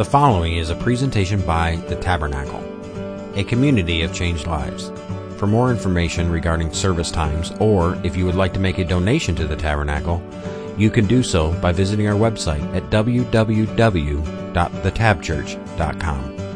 The following is a presentation by The Tabernacle, a community of changed lives. For more information regarding service times, or if you would like to make a donation to the Tabernacle, you can do so by visiting our website at www.thetabchurch.com.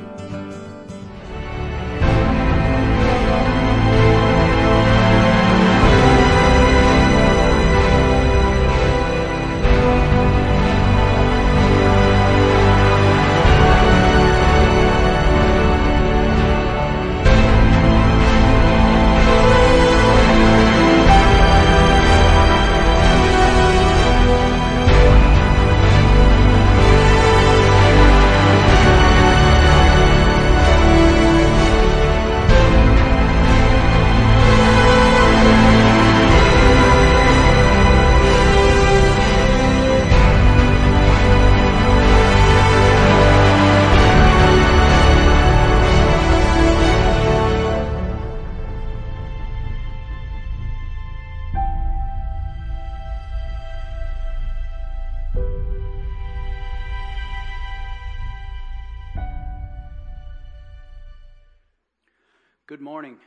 Good morning.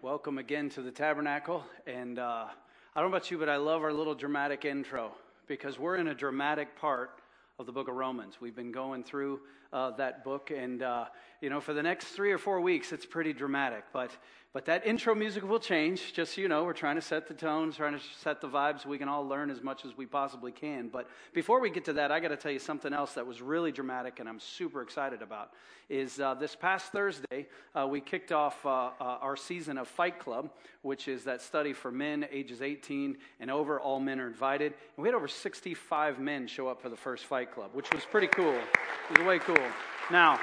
Welcome again to the tabernacle. And uh, I don't know about you, but I love our little dramatic intro because we're in a dramatic part of the book of Romans. We've been going through uh, that book, and uh, you know, for the next three or four weeks, it's pretty dramatic. But but that intro music will change. Just so you know, we're trying to set the tones, trying to set the vibes. We can all learn as much as we possibly can. But before we get to that, I got to tell you something else that was really dramatic, and I'm super excited about. Is uh, this past Thursday uh, we kicked off uh, uh our season of Fight Club, which is that study for men ages 18 and over. All men are invited, and we had over 65 men show up for the first Fight Club, which was pretty cool. It was way cool. Now.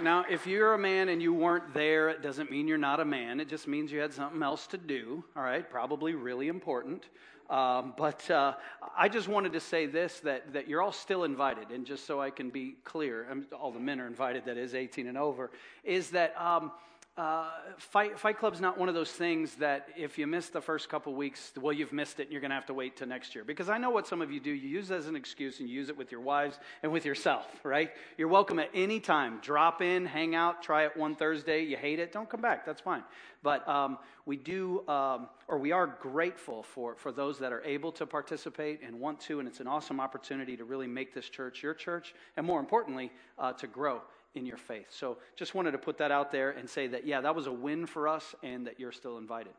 Now, if you're a man and you weren't there, it doesn't mean you're not a man. It just means you had something else to do, all right? Probably really important. Um, but uh, I just wanted to say this that, that you're all still invited, and just so I can be clear, all the men are invited, that is 18 and over, is that. Um, uh, Fight, Fight Club's not one of those things that if you miss the first couple weeks, well, you've missed it and you're going to have to wait till next year. Because I know what some of you do. You use it as an excuse and you use it with your wives and with yourself, right? You're welcome at any time. Drop in, hang out, try it one Thursday. You hate it, don't come back. That's fine. But um, we do, um, or we are grateful for, for those that are able to participate and want to. And it's an awesome opportunity to really make this church your church and more importantly, uh, to grow in your faith. So just wanted to put that out there and say that, yeah, that was a win for us and that you're still invited.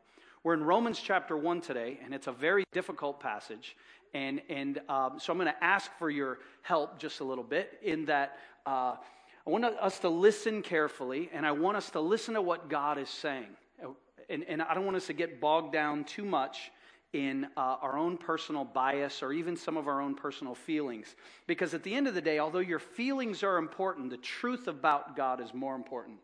We're in Romans chapter 1 today, and it's a very difficult passage. And, and um, so I'm going to ask for your help just a little bit in that uh, I want us to listen carefully, and I want us to listen to what God is saying. And, and I don't want us to get bogged down too much in uh, our own personal bias or even some of our own personal feelings. Because at the end of the day, although your feelings are important, the truth about God is more important.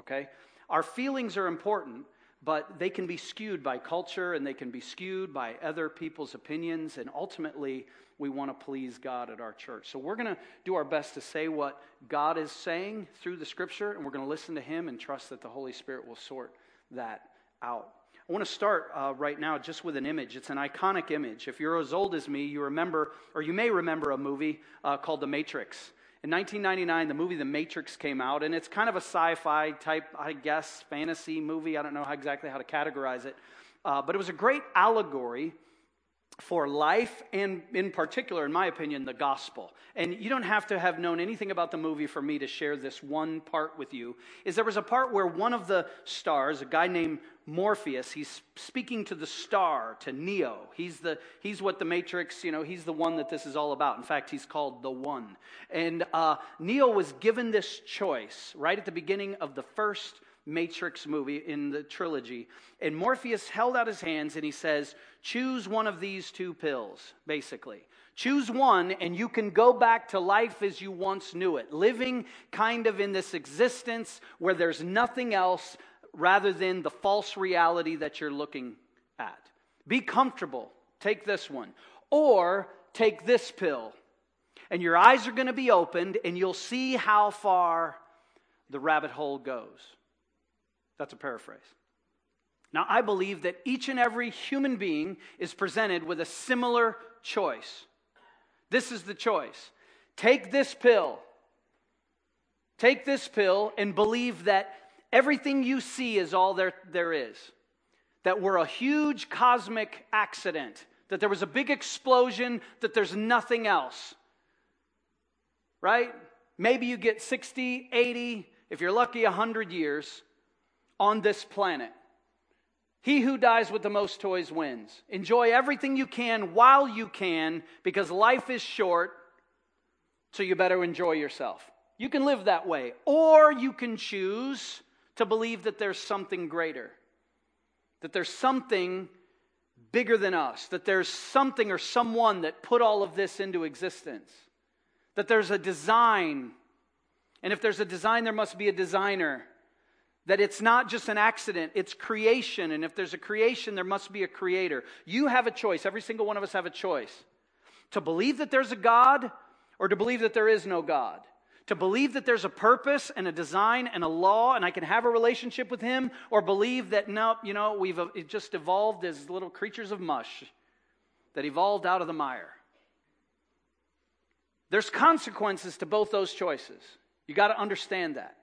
Okay? Our feelings are important, but they can be skewed by culture and they can be skewed by other people's opinions, and ultimately, we want to please God at our church. So we're going to do our best to say what God is saying through the scripture, and we're going to listen to Him and trust that the Holy Spirit will sort that out. I want to start uh, right now just with an image. It's an iconic image. If you're as old as me, you remember, or you may remember a movie uh, called The Matrix. In 1999, the movie The Matrix came out, and it's kind of a sci fi type, I guess, fantasy movie. I don't know how, exactly how to categorize it. Uh, but it was a great allegory for life and in particular in my opinion the gospel. And you don't have to have known anything about the movie for me to share this one part with you is there was a part where one of the stars a guy named morpheus he's speaking to the star to neo. He's the he's what the matrix you know he's the one that this is all about. In fact he's called the one. And uh, neo was given this choice right at the beginning of the first Matrix movie in the trilogy. And Morpheus held out his hands and he says, Choose one of these two pills, basically. Choose one, and you can go back to life as you once knew it, living kind of in this existence where there's nothing else rather than the false reality that you're looking at. Be comfortable. Take this one. Or take this pill, and your eyes are going to be opened, and you'll see how far the rabbit hole goes. That's a paraphrase. Now, I believe that each and every human being is presented with a similar choice. This is the choice Take this pill. Take this pill and believe that everything you see is all there, there is. That we're a huge cosmic accident, that there was a big explosion, that there's nothing else. Right? Maybe you get 60, 80, if you're lucky, 100 years on this planet. He who dies with the most toys wins. Enjoy everything you can while you can because life is short, so you better enjoy yourself. You can live that way. Or you can choose to believe that there's something greater, that there's something bigger than us, that there's something or someone that put all of this into existence, that there's a design. And if there's a design, there must be a designer. That it's not just an accident, it's creation. And if there's a creation, there must be a creator. You have a choice. Every single one of us have a choice to believe that there's a God or to believe that there is no God. To believe that there's a purpose and a design and a law and I can have a relationship with Him, or believe that, no, you know, we've uh, just evolved as little creatures of mush that evolved out of the mire. There's consequences to both those choices. You got to understand that.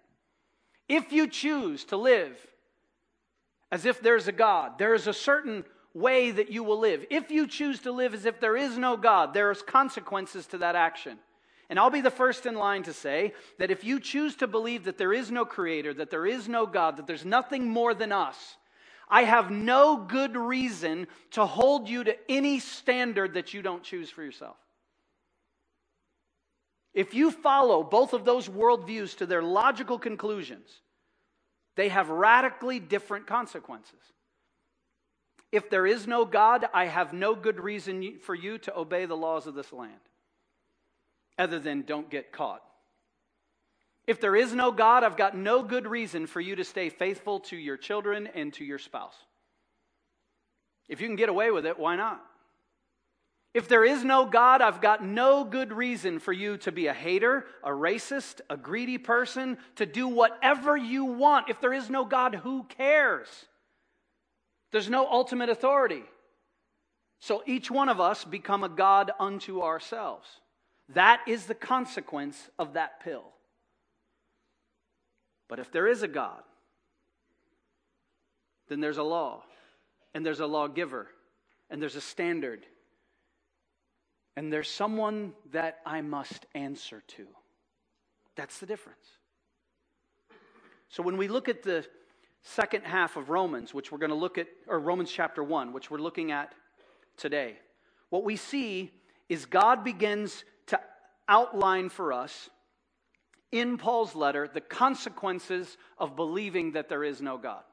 If you choose to live as if there's a God, there is a certain way that you will live. If you choose to live as if there is no God, there is consequences to that action. And I'll be the first in line to say that if you choose to believe that there is no creator, that there is no God, that there's nothing more than us, I have no good reason to hold you to any standard that you don't choose for yourself. If you follow both of those worldviews to their logical conclusions, they have radically different consequences. If there is no God, I have no good reason for you to obey the laws of this land, other than don't get caught. If there is no God, I've got no good reason for you to stay faithful to your children and to your spouse. If you can get away with it, why not? If there is no God, I've got no good reason for you to be a hater, a racist, a greedy person, to do whatever you want. If there is no God, who cares? There's no ultimate authority. So each one of us become a God unto ourselves. That is the consequence of that pill. But if there is a God, then there's a law, and there's a lawgiver, and there's a standard and there's someone that I must answer to. That's the difference. So when we look at the second half of Romans, which we're going to look at, or Romans chapter 1, which we're looking at today, what we see is God begins to outline for us in Paul's letter the consequences of believing that there is no God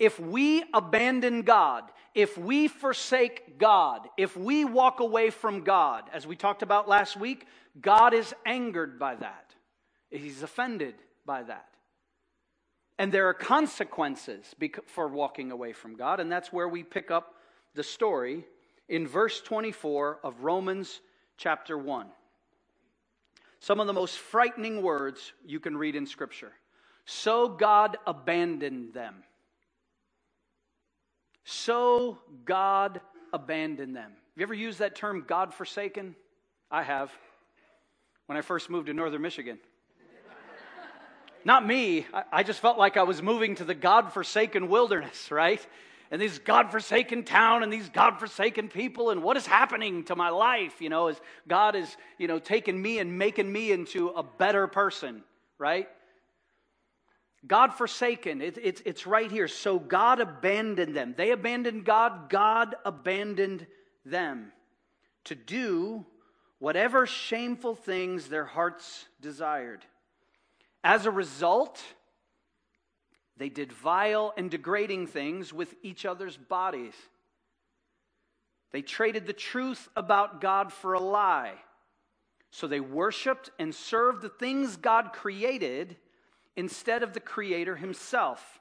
if we abandon God, if we forsake God, if we walk away from God, as we talked about last week, God is angered by that. He's offended by that. And there are consequences for walking away from God, and that's where we pick up the story in verse 24 of Romans chapter 1. Some of the most frightening words you can read in Scripture. So God abandoned them. So God abandoned them. Have you ever used that term, God forsaken? I have. When I first moved to northern Michigan. Not me. I just felt like I was moving to the God forsaken wilderness, right? And this God forsaken town and these God forsaken people, and what is happening to my life, you know, as God is, you know, taking me and making me into a better person, right? God forsaken. It, it, it's right here. So God abandoned them. They abandoned God, God abandoned them to do whatever shameful things their hearts desired. As a result, they did vile and degrading things with each other's bodies. They traded the truth about God for a lie. So they worshiped and served the things God created instead of the Creator Himself,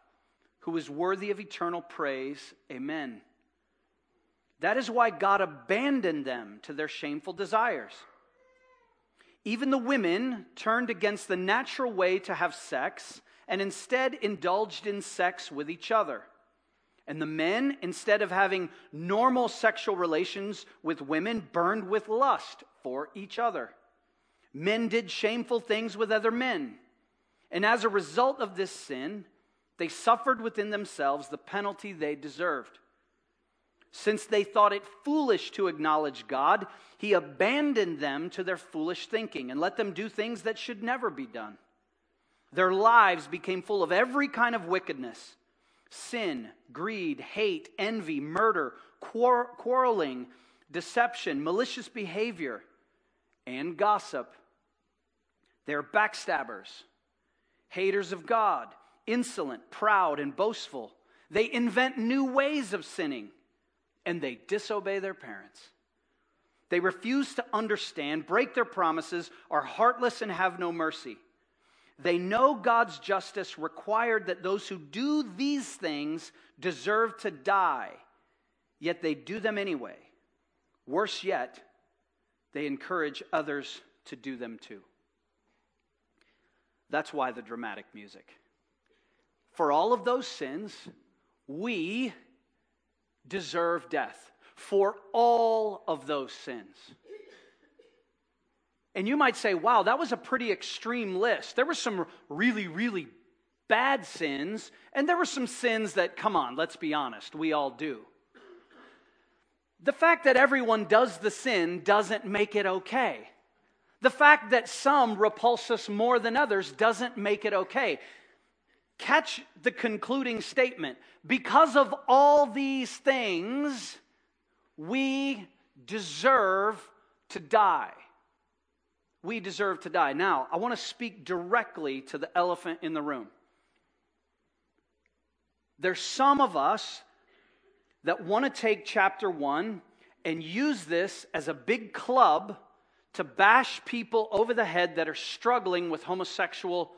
who is worthy of eternal praise. Amen. That is why God abandoned them to their shameful desires. Even the women turned against the natural way to have sex and instead indulged in sex with each other. And the men, instead of having normal sexual relations with women, burned with lust for each other. Men did shameful things with other men. And as a result of this sin, they suffered within themselves the penalty they deserved. Since they thought it foolish to acknowledge God, He abandoned them to their foolish thinking and let them do things that should never be done. Their lives became full of every kind of wickedness sin, greed, hate, envy, murder, quarreling, deception, malicious behavior, and gossip. They're backstabbers, haters of God, insolent, proud, and boastful. They invent new ways of sinning, and they disobey their parents. They refuse to understand, break their promises, are heartless, and have no mercy. They know God's justice required that those who do these things deserve to die, yet they do them anyway. Worse yet, they encourage others to do them too. That's why the dramatic music. For all of those sins, we deserve death. For all of those sins. And you might say, wow, that was a pretty extreme list. There were some really, really bad sins, and there were some sins that, come on, let's be honest, we all do. The fact that everyone does the sin doesn't make it okay. The fact that some repulse us more than others doesn't make it okay. Catch the concluding statement. Because of all these things, we deserve to die. We deserve to die. Now, I want to speak directly to the elephant in the room. There's some of us that want to take chapter one and use this as a big club to bash people over the head that are struggling with homosexual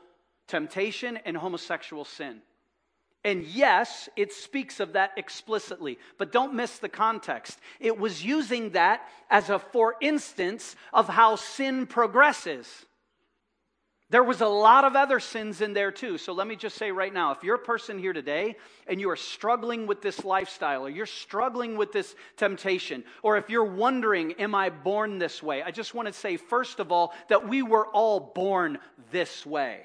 temptation and homosexual sin. And yes, it speaks of that explicitly, but don't miss the context. It was using that as a for instance of how sin progresses. There was a lot of other sins in there too. So let me just say right now if you're a person here today and you are struggling with this lifestyle or you're struggling with this temptation, or if you're wondering, am I born this way? I just want to say, first of all, that we were all born this way.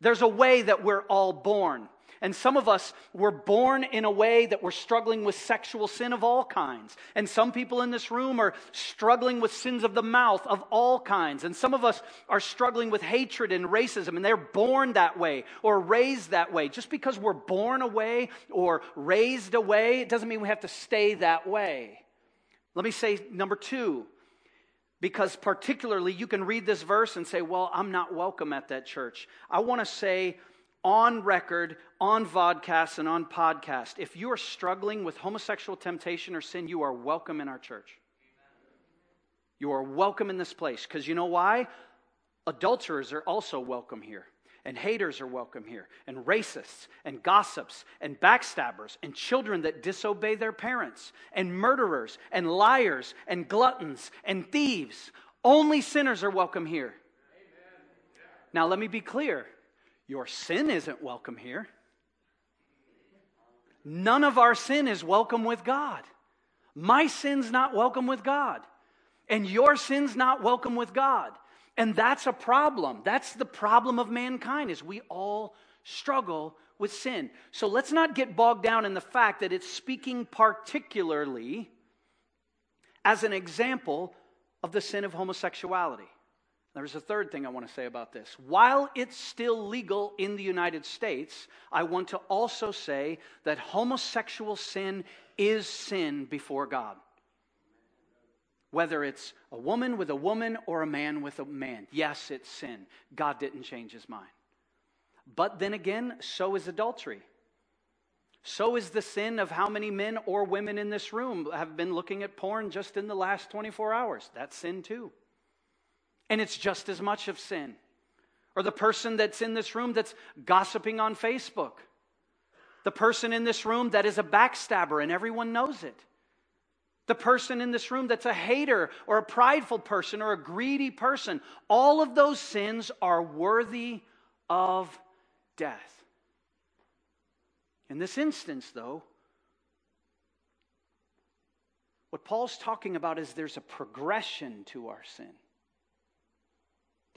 There's a way that we're all born. And some of us were born in a way that we're struggling with sexual sin of all kinds. And some people in this room are struggling with sins of the mouth of all kinds. And some of us are struggling with hatred and racism, and they're born that way or raised that way. Just because we're born away or raised away, it doesn't mean we have to stay that way. Let me say number two because particularly you can read this verse and say, Well, I'm not welcome at that church. I want to say on record, on vodcast, and on podcast. If you are struggling with homosexual temptation or sin, you are welcome in our church. You are welcome in this place. Because you know why? Adulterers are also welcome here. And haters are welcome here. And racists, and gossips, and backstabbers, and children that disobey their parents, and murderers, and liars, and gluttons, and thieves. Only sinners are welcome here. Now, let me be clear your sin isn't welcome here. None of our sin is welcome with God. My sin's not welcome with God. And your sin's not welcome with God. And that's a problem. That's the problem of mankind is we all struggle with sin. So let's not get bogged down in the fact that it's speaking particularly as an example of the sin of homosexuality. There's a third thing I want to say about this. While it's still legal in the United States, I want to also say that homosexual sin is sin before God. Whether it's a woman with a woman or a man with a man. Yes, it's sin. God didn't change his mind. But then again, so is adultery. So is the sin of how many men or women in this room have been looking at porn just in the last 24 hours. That's sin too and it's just as much of sin. Or the person that's in this room that's gossiping on Facebook. The person in this room that is a backstabber and everyone knows it. The person in this room that's a hater or a prideful person or a greedy person. All of those sins are worthy of death. In this instance, though, what Paul's talking about is there's a progression to our sin.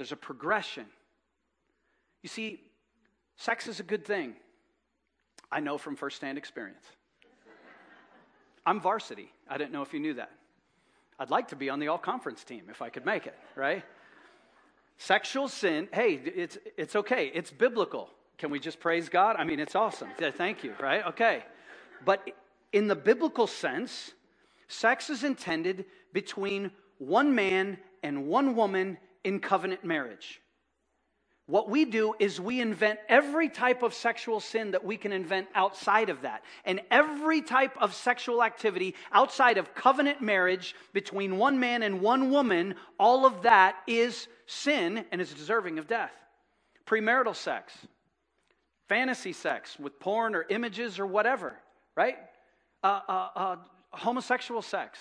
There's a progression. You see, sex is a good thing. I know from firsthand experience. I'm varsity. I didn't know if you knew that. I'd like to be on the all conference team if I could make it, right? Sexual sin, hey, it's, it's okay. It's biblical. Can we just praise God? I mean, it's awesome. Thank you, right? Okay. But in the biblical sense, sex is intended between one man and one woman in covenant marriage. What we do is we invent every type of sexual sin that we can invent outside of that. And every type of sexual activity outside of covenant marriage between one man and one woman, all of that is sin and is deserving of death. Premarital sex, fantasy sex with porn or images or whatever, right? Uh, uh, uh, homosexual sex,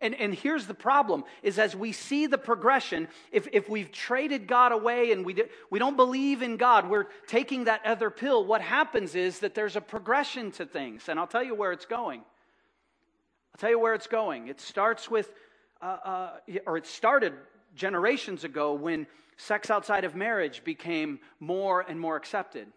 and, and here's the problem is as we see the progression, if, if we've traded God away and we, do, we don't believe in God, we're taking that other pill, what happens is that there's a progression to things. And I'll tell you where it's going. I'll tell you where it's going. It starts with, uh, uh, or it started generations ago when sex outside of marriage became more and more accepted.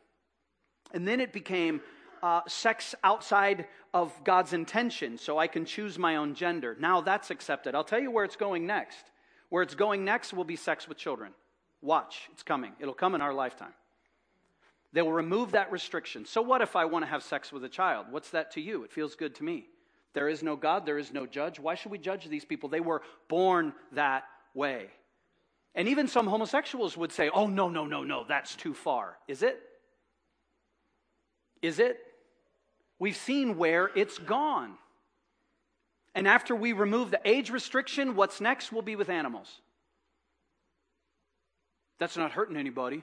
And then it became uh, sex outside of God's intention, so I can choose my own gender. Now that's accepted. I'll tell you where it's going next. Where it's going next will be sex with children. Watch, it's coming. It'll come in our lifetime. They will remove that restriction. So, what if I want to have sex with a child? What's that to you? It feels good to me. There is no God, there is no judge. Why should we judge these people? They were born that way. And even some homosexuals would say, oh, no, no, no, no, that's too far. Is it? Is it? We've seen where it's gone. And after we remove the age restriction, what's next will be with animals. That's not hurting anybody.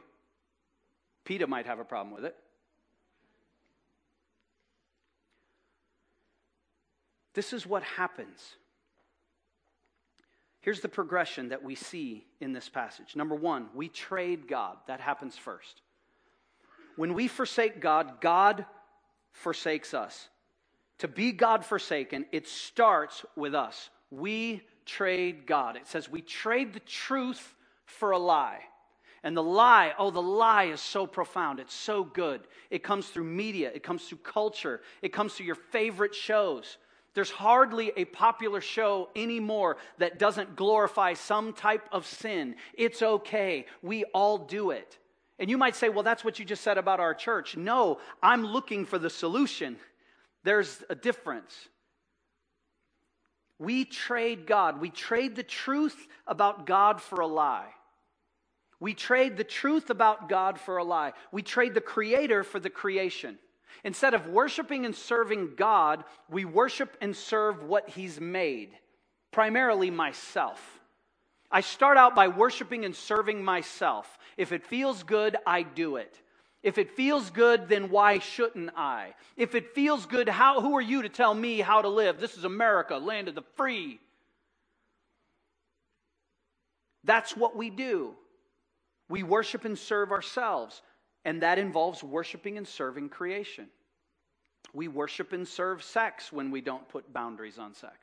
PETA might have a problem with it. This is what happens. Here's the progression that we see in this passage. Number one, we trade God. That happens first. When we forsake God, God forsakes us. To be God forsaken, it starts with us. We trade God. It says we trade the truth for a lie. And the lie, oh, the lie is so profound. It's so good. It comes through media, it comes through culture, it comes through your favorite shows. There's hardly a popular show anymore that doesn't glorify some type of sin. It's okay. We all do it. And you might say, well, that's what you just said about our church. No, I'm looking for the solution. There's a difference. We trade God. We trade the truth about God for a lie. We trade the truth about God for a lie. We trade the Creator for the creation. Instead of worshiping and serving God, we worship and serve what He's made, primarily myself. I start out by worshiping and serving myself. If it feels good, I do it. If it feels good, then why shouldn't I? If it feels good, how, who are you to tell me how to live? This is America, land of the free. That's what we do. We worship and serve ourselves, and that involves worshiping and serving creation. We worship and serve sex when we don't put boundaries on sex.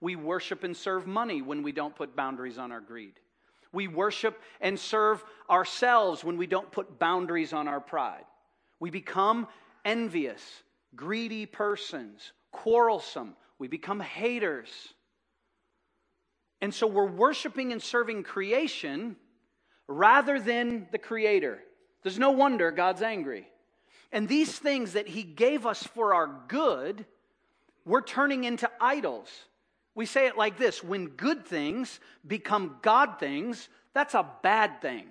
We worship and serve money when we don't put boundaries on our greed. We worship and serve ourselves when we don't put boundaries on our pride. We become envious, greedy persons, quarrelsome. We become haters. And so we're worshiping and serving creation rather than the Creator. There's no wonder God's angry. And these things that He gave us for our good, we're turning into idols. We say it like this when good things become God things, that's a bad thing.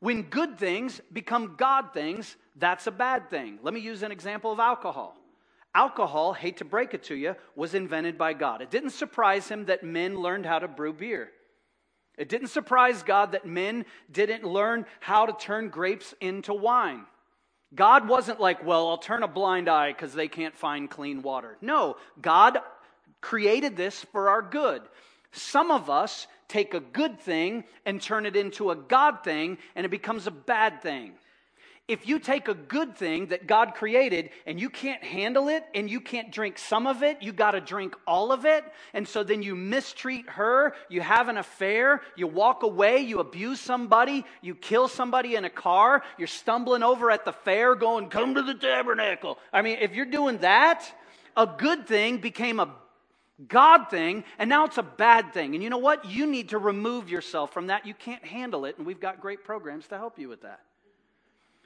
When good things become God things, that's a bad thing. Let me use an example of alcohol. Alcohol, hate to break it to you, was invented by God. It didn't surprise him that men learned how to brew beer. It didn't surprise God that men didn't learn how to turn grapes into wine. God wasn't like, well, I'll turn a blind eye because they can't find clean water. No, God created this for our good. Some of us take a good thing and turn it into a God thing, and it becomes a bad thing. if you take a good thing that God created and you can't handle it and you can't drink some of it, you got to drink all of it. And so then you mistreat her, you have an affair, you walk away, you abuse somebody, you kill somebody in a car, you're stumbling over at the fair going, Come to the tabernacle. I mean, if you're doing that, a good thing became a God thing, and now it's a bad thing. And you know what? You need to remove yourself from that. You can't handle it, and we've got great programs to help you with that.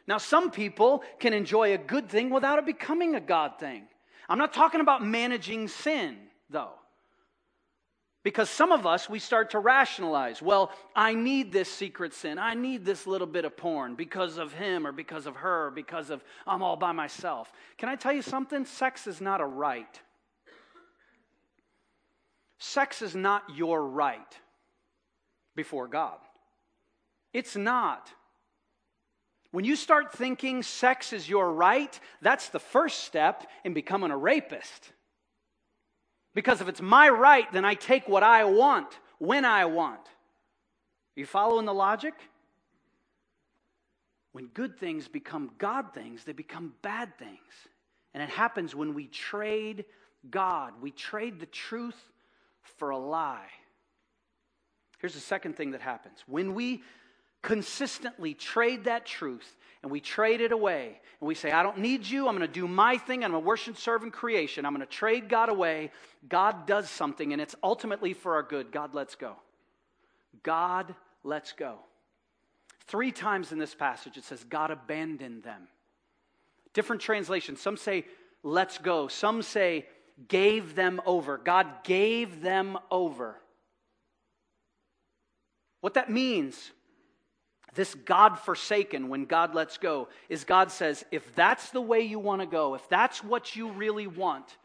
Now, some people can enjoy a good thing without it becoming a God thing. I'm not talking about managing sin, though. Because some of us, we start to rationalize, well, I need this secret sin. I need this little bit of porn because of him or because of her, or because of I'm all by myself. Can I tell you something? Sex is not a right. Sex is not your right before God. It's not. When you start thinking sex is your right, that's the first step in becoming a rapist. Because if it's my right, then I take what I want when I want. Are you following the logic? When good things become God things, they become bad things. And it happens when we trade God, we trade the truth for a lie. Here's the second thing that happens. When we consistently trade that truth and we trade it away and we say, I don't need you. I'm going to do my thing. I'm going to worship, serve, and creation. I'm going to trade God away. God does something and it's ultimately for our good. God lets go. God lets go. Three times in this passage it says, God abandoned them. Different translations. Some say, let's go. Some say, gave them over. God gave them over. What that means this God forsaken, when God lets go, is God says, if that's the way you want to go, if that's what you really want,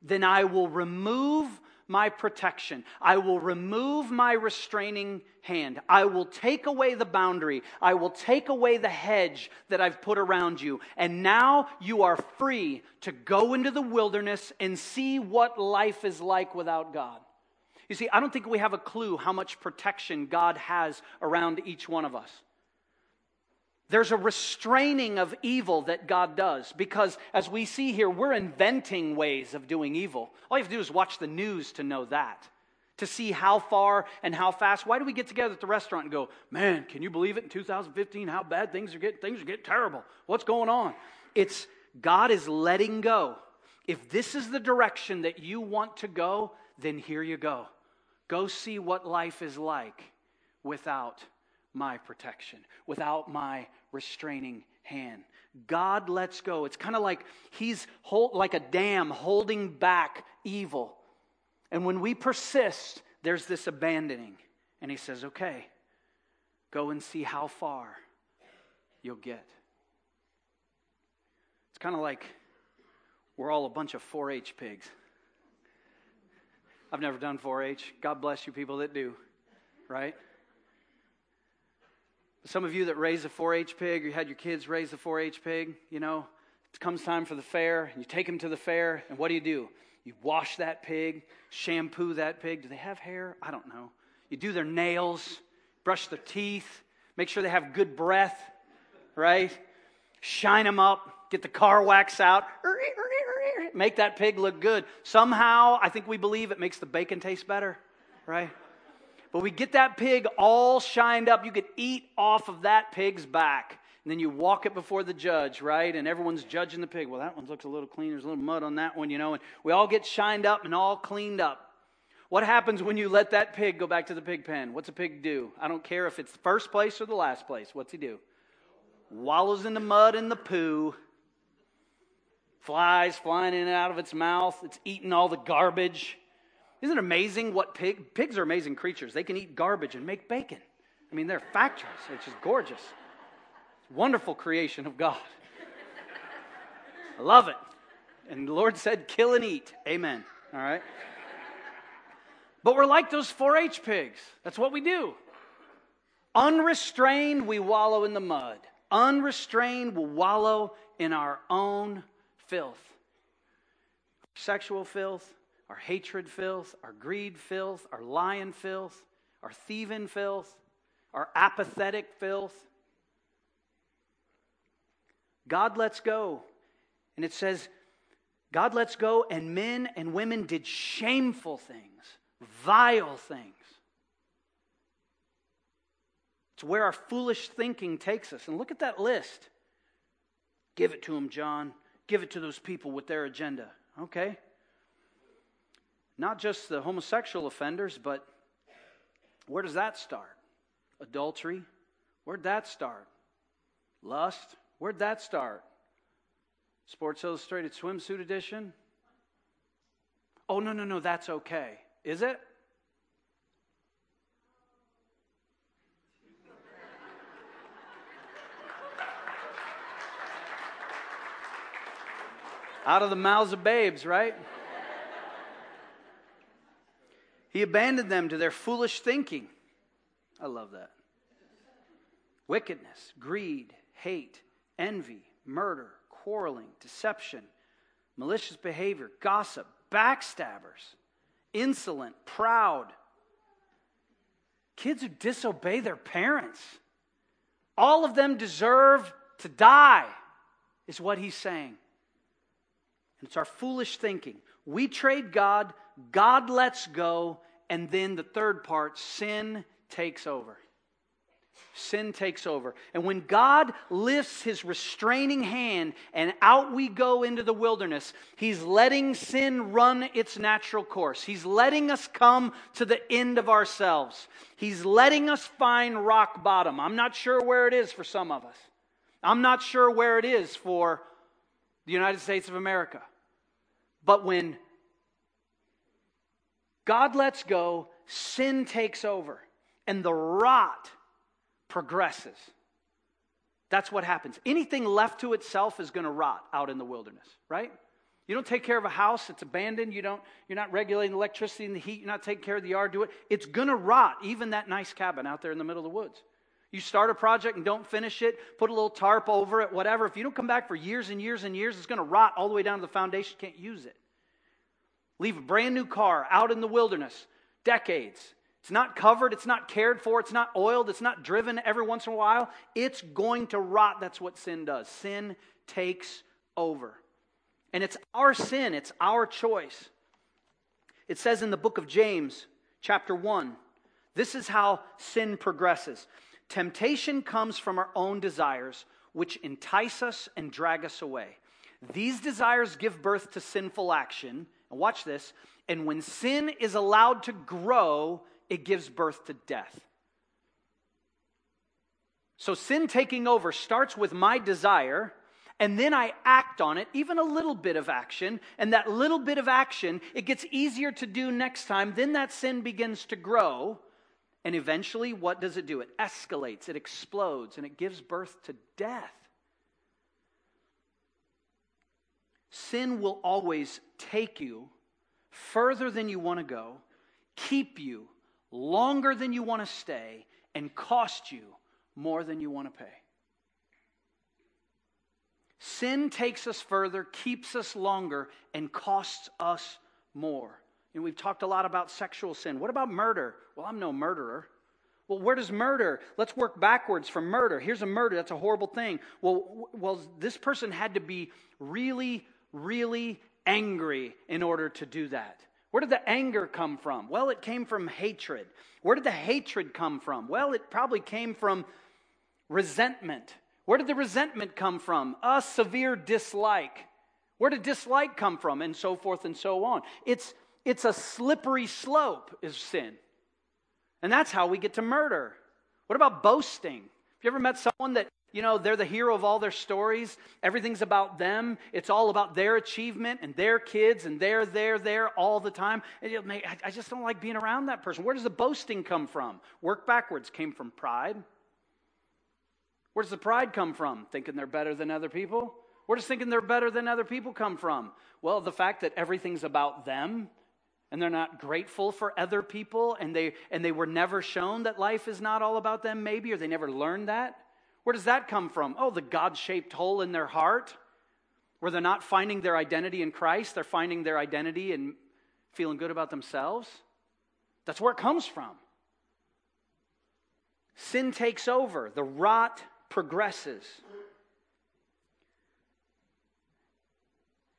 then I will remove my protection. I will remove my restraining hand. I will take away the boundary. I will take away the hedge that I've put around you. And now you are free to go into the wilderness and see what life is like without God. You see, I don't think we have a clue how much protection God has around each one of us. There's a restraining of evil that God does because, as we see here, we're inventing ways of doing evil. All you have to do is watch the news to know that, to see how far and how fast. Why do we get together at the restaurant and go, man, can you believe it in 2015 how bad things are getting? Things are getting terrible. What's going on? It's God is letting go. If this is the direction that you want to go, then here you go. Go see what life is like without my protection, without my restraining hand. God lets go. It's kind of like he's hold, like a dam holding back evil. And when we persist, there's this abandoning. And he says, okay, go and see how far you'll get. It's kind of like we're all a bunch of 4 H pigs. I've never done 4 H. God bless you people that do, right? Some of you that raise a 4 H pig, or you had your kids raise a 4 H pig, you know, it comes time for the fair, and you take them to the fair, and what do you do? You wash that pig, shampoo that pig. Do they have hair? I don't know. You do their nails, brush their teeth, make sure they have good breath, right? Shine them up, get the car wax out, make that pig look good. Somehow, I think we believe it makes the bacon taste better, right? But we get that pig all shined up. You could eat off of that pig's back. And then you walk it before the judge, right? And everyone's judging the pig. Well, that one looks a little clean. There's a little mud on that one, you know. And we all get shined up and all cleaned up. What happens when you let that pig go back to the pig pen? What's a pig do? I don't care if it's the first place or the last place. What's he do? Wallows in the mud and the poo. Flies flying in and out of its mouth. It's eating all the garbage. Isn't it amazing what pig, pigs are amazing creatures. They can eat garbage and make bacon. I mean, they're factories. It's just gorgeous. Wonderful creation of God. I love it. And the Lord said, kill and eat. Amen. All right? But we're like those 4 H pigs. That's what we do. Unrestrained, we wallow in the mud. Unrestrained, we wallow in our own filth. Sexual filth, our hatred filth, our greed filth, our lying filth, our thieving filth, our apathetic filth. God lets go. And it says, God lets go, and men and women did shameful things, vile things. It's where our foolish thinking takes us. And look at that list. Give it to them, John. Give it to those people with their agenda. Okay? Not just the homosexual offenders, but where does that start? Adultery. Where'd that start? Lust. Where'd that start? Sports Illustrated swimsuit edition? Oh, no, no, no, that's okay. Is it? Out of the mouths of babes, right? He abandoned them to their foolish thinking. I love that. Wickedness, greed, hate, envy, murder, quarreling, deception, malicious behavior, gossip, backstabbers, insolent, proud. Kids who disobey their parents. All of them deserve to die, is what he's saying. And it's our foolish thinking. We trade God, God lets go, and then the third part sin takes over. Sin takes over. And when God lifts his restraining hand and out we go into the wilderness, he's letting sin run its natural course. He's letting us come to the end of ourselves. He's letting us find rock bottom. I'm not sure where it is for some of us. I'm not sure where it is for the United States of America. But when God lets go, sin takes over, and the rot progresses. That's what happens. Anything left to itself is going to rot out in the wilderness, right? You don't take care of a house, it's abandoned, you don't, you're not regulating electricity and the heat, you're not taking care of the yard, do it. It's going to rot, even that nice cabin out there in the middle of the woods. You start a project and don't finish it, put a little tarp over it, whatever. If you don't come back for years and years and years, it's going to rot all the way down to the foundation. Can't use it. Leave a brand new car out in the wilderness, decades. It's not covered, it's not cared for, it's not oiled, it's not driven every once in a while. It's going to rot. That's what sin does. Sin takes over. And it's our sin, it's our choice. It says in the book of James, chapter 1, this is how sin progresses. Temptation comes from our own desires, which entice us and drag us away. These desires give birth to sinful action watch this. And when sin is allowed to grow, it gives birth to death. So sin taking over starts with my desire, and then I act on it, even a little bit of action. And that little bit of action, it gets easier to do next time. Then that sin begins to grow. And eventually, what does it do? It escalates, it explodes, and it gives birth to death. Sin will always take you further than you want to go, keep you longer than you want to stay, and cost you more than you want to pay. Sin takes us further, keeps us longer, and costs us more. And we've talked a lot about sexual sin. What about murder? Well, I'm no murderer. Well, where does murder? Let's work backwards from murder. Here's a murder. That's a horrible thing. Well, well, this person had to be really really angry in order to do that. Where did the anger come from? Well, it came from hatred. Where did the hatred come from? Well, it probably came from resentment. Where did the resentment come from? A severe dislike. Where did dislike come from? And so forth and so on. It's, it's a slippery slope, is sin. And that's how we get to murder. What about boasting? Have you ever met someone that you know, they're the hero of all their stories. Everything's about them. It's all about their achievement and their kids, and they're there, there all the time. I just don't like being around that person. Where does the boasting come from? Work backwards came from pride. Where does the pride come from? Thinking they're better than other people? Where does thinking they're better than other people come from? Well, the fact that everything's about them and they're not grateful for other people and they and they were never shown that life is not all about them maybe or they never learned that where does that come from? Oh, the God shaped hole in their heart where they're not finding their identity in Christ, they're finding their identity in feeling good about themselves. That's where it comes from. Sin takes over, the rot progresses.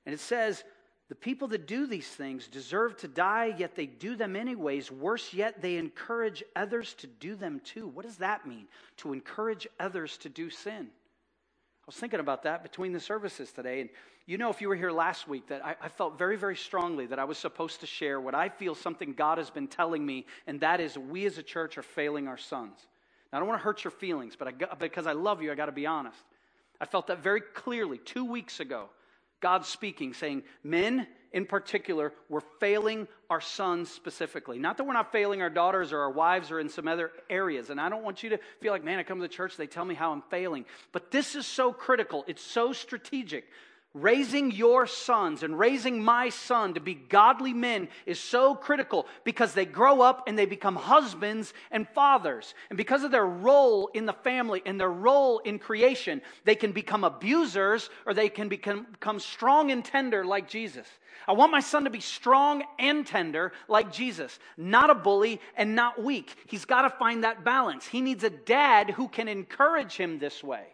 And it says, the people that do these things deserve to die, yet they do them anyways. Worse yet, they encourage others to do them too. What does that mean? To encourage others to do sin. I was thinking about that between the services today. And you know, if you were here last week, that I, I, felt very, very strongly that I was supposed to share what I feel something God has been telling me, and that is we as a church are failing our sons. Now, I don't want to hurt your feelings, but I, because I love you, I got to be honest. I felt that very clearly two weeks ago. God speaking, saying, Men in particular, we're failing our sons specifically. Not that we're not failing our daughters or our wives or in some other areas. And I don't want you to feel like, man, I come to the church, they tell me how I'm failing. But this is so critical, it's so strategic. Raising your sons and raising my son to be godly men is so critical because they grow up and they become husbands and fathers. And because of their role in the family and their role in creation, they can become abusers or they can become, become strong and tender like Jesus. I want my son to be strong and tender like Jesus, not a bully and not weak. He's got to find that balance. He needs a dad who can encourage him this way.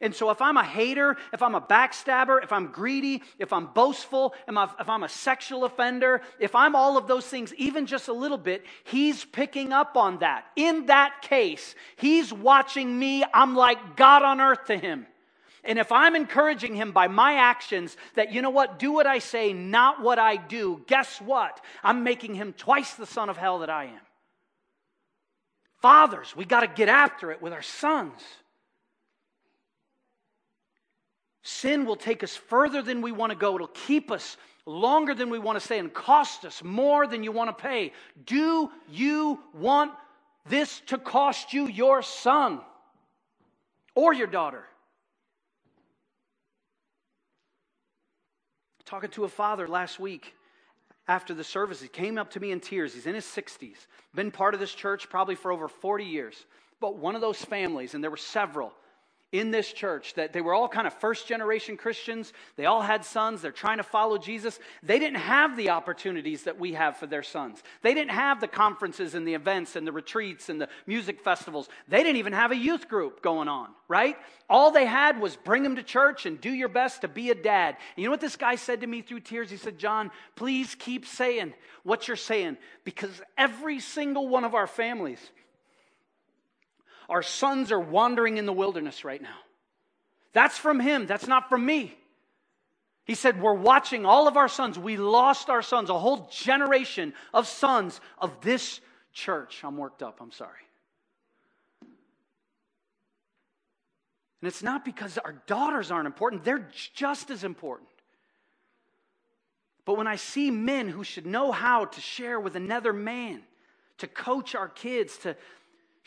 And so, if I'm a hater, if I'm a backstabber, if I'm greedy, if I'm boastful, if I'm a sexual offender, if I'm all of those things, even just a little bit, he's picking up on that. In that case, he's watching me. I'm like God on earth to him. And if I'm encouraging him by my actions that, you know what, do what I say, not what I do, guess what? I'm making him twice the son of hell that I am. Fathers, we got to get after it with our sons. Sin will take us further than we want to go. It'll keep us longer than we want to stay and cost us more than you want to pay. Do you want this to cost you your son or your daughter? Talking to a father last week after the service, he came up to me in tears. He's in his 60s, been part of this church probably for over 40 years. But one of those families, and there were several, in this church that they were all kind of first generation Christians. They all had sons. They're trying to follow Jesus. They didn't have the opportunities that we have for their sons. They didn't have the conferences and the events and the retreats and the music festivals. They didn't even have a youth group going on, right? All they had was bring them to church and do your best to be a dad. And you know what this guy said to me through tears? He said, John, please keep saying what you're saying because every single one of our families, our sons are wandering in the wilderness right now. That's from him, that's not from me. He said, We're watching all of our sons. We lost our sons, a whole generation of sons of this church. I'm worked up, I'm sorry. And it's not because our daughters aren't important, they're just as important. But when I see men who should know how to share with another man, to coach our kids, to,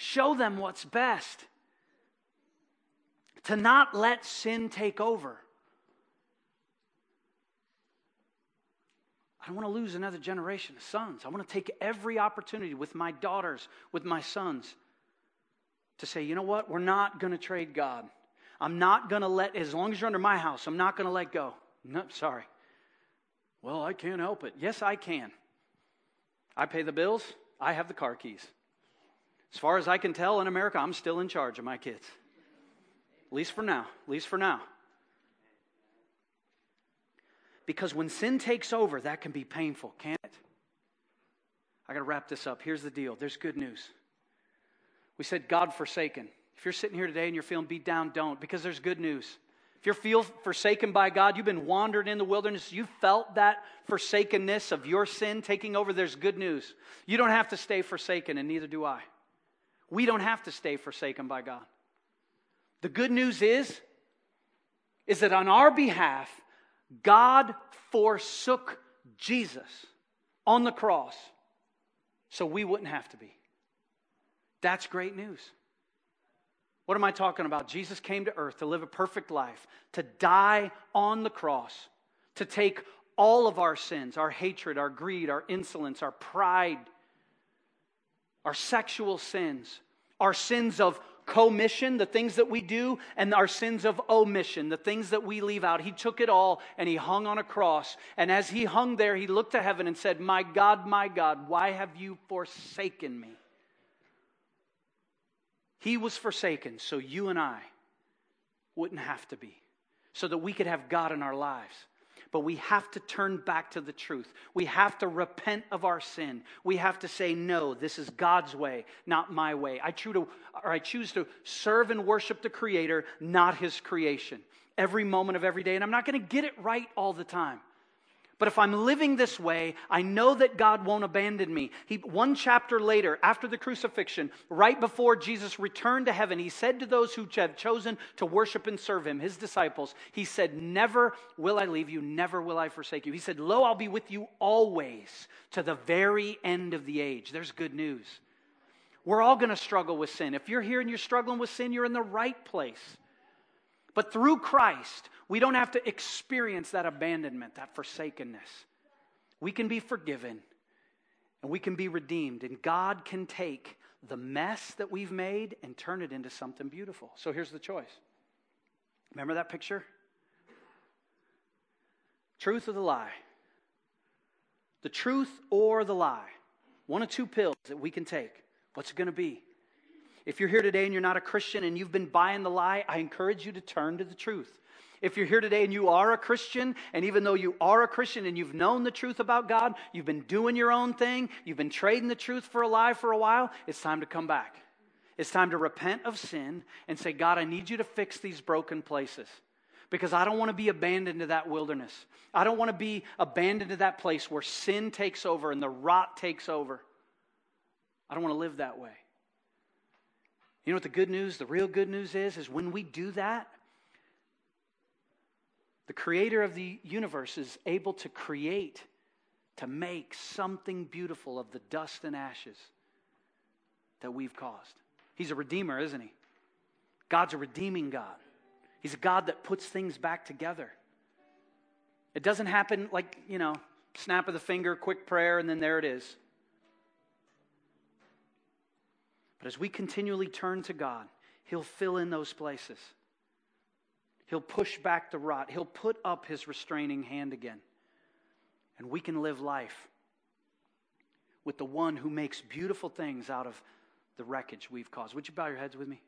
Show them what's best. To not let sin take over. I don't want to lose another generation of sons. I want to take every opportunity with my daughters, with my sons, to say, you know what? We're not going to trade God. I'm not going to let, as long as you're under my house, I'm not going to let go. No, sorry. Well, I can't help it. Yes, I can. I pay the bills, I have the car keys. As far as I can tell in America, I'm still in charge of my kids. At least for now. At least for now. Because when sin takes over, that can be painful, can't it? I got to wrap this up. Here's the deal there's good news. We said God forsaken. If you're sitting here today and you're feeling beat down, don't, because there's good news. If you feel forsaken by God, you've been wandering in the wilderness, you felt that forsakenness of your sin taking over, there's good news. You don't have to stay forsaken, and neither do I. We don't have to stay forsaken by God. The good news is, is that on our behalf, God forsook Jesus on the cross so we wouldn't have to be. That's great news. What am I talking about? Jesus came to earth to live a perfect life, to die on the cross, to take all of our sins, our hatred, our greed, our insolence, our pride, our sexual sins, our sins of commission, the things that we do, and our sins of omission, the things that we leave out. He took it all and he hung on a cross. And as he hung there, he looked to heaven and said, My God, my God, why have you forsaken me? He was forsaken so you and I wouldn't have to be, so that we could have God in our lives. But we have to turn back to the truth. We have to repent of our sin. We have to say, no, this is God's way, not my way. I choose to, or I choose to serve and worship the Creator, not His creation, every moment of every day. And I'm not going to get it right all the time. But if I'm living this way, I know that God won't abandon me. He, one chapter later, after the crucifixion, right before Jesus returned to heaven, he said to those who had chosen to worship and serve him, his disciples, he said, Never will I leave you, never will I forsake you. He said, Lo, I'll be with you always to the very end of the age. There's good news. We're all going to struggle with sin. If you're here and you're struggling with sin, you're in the right place. But through Christ, we don't have to experience that abandonment, that forsakenness. We can be forgiven and we can be redeemed, and God can take the mess that we've made and turn it into something beautiful. So here's the choice. Remember that picture? Truth or the lie? The truth or the lie? One of two pills that we can take. What's it going to be? If you're here today and you're not a Christian and you've been buying the lie, I encourage you to turn to the truth. If you're here today and you are a Christian, and even though you are a Christian and you've known the truth about God, you've been doing your own thing, you've been trading the truth for a lie for a while, it's time to come back. It's time to repent of sin and say, God, I need you to fix these broken places because I don't want to be abandoned to that wilderness. I don't want to be abandoned to that place where sin takes over and the rot takes over. I don't want to live that way. You know what the good news, the real good news is? Is when we do that, the creator of the universe is able to create, to make something beautiful of the dust and ashes that we've caused. He's a redeemer, isn't he? God's a redeeming God. He's a God that puts things back together. It doesn't happen like, you know, snap of the finger, quick prayer, and then there it is. But as we continually turn to God, He'll fill in those places. He'll push back the rot. He'll put up His restraining hand again. And we can live life with the one who makes beautiful things out of the wreckage we've caused. Would you bow your heads with me?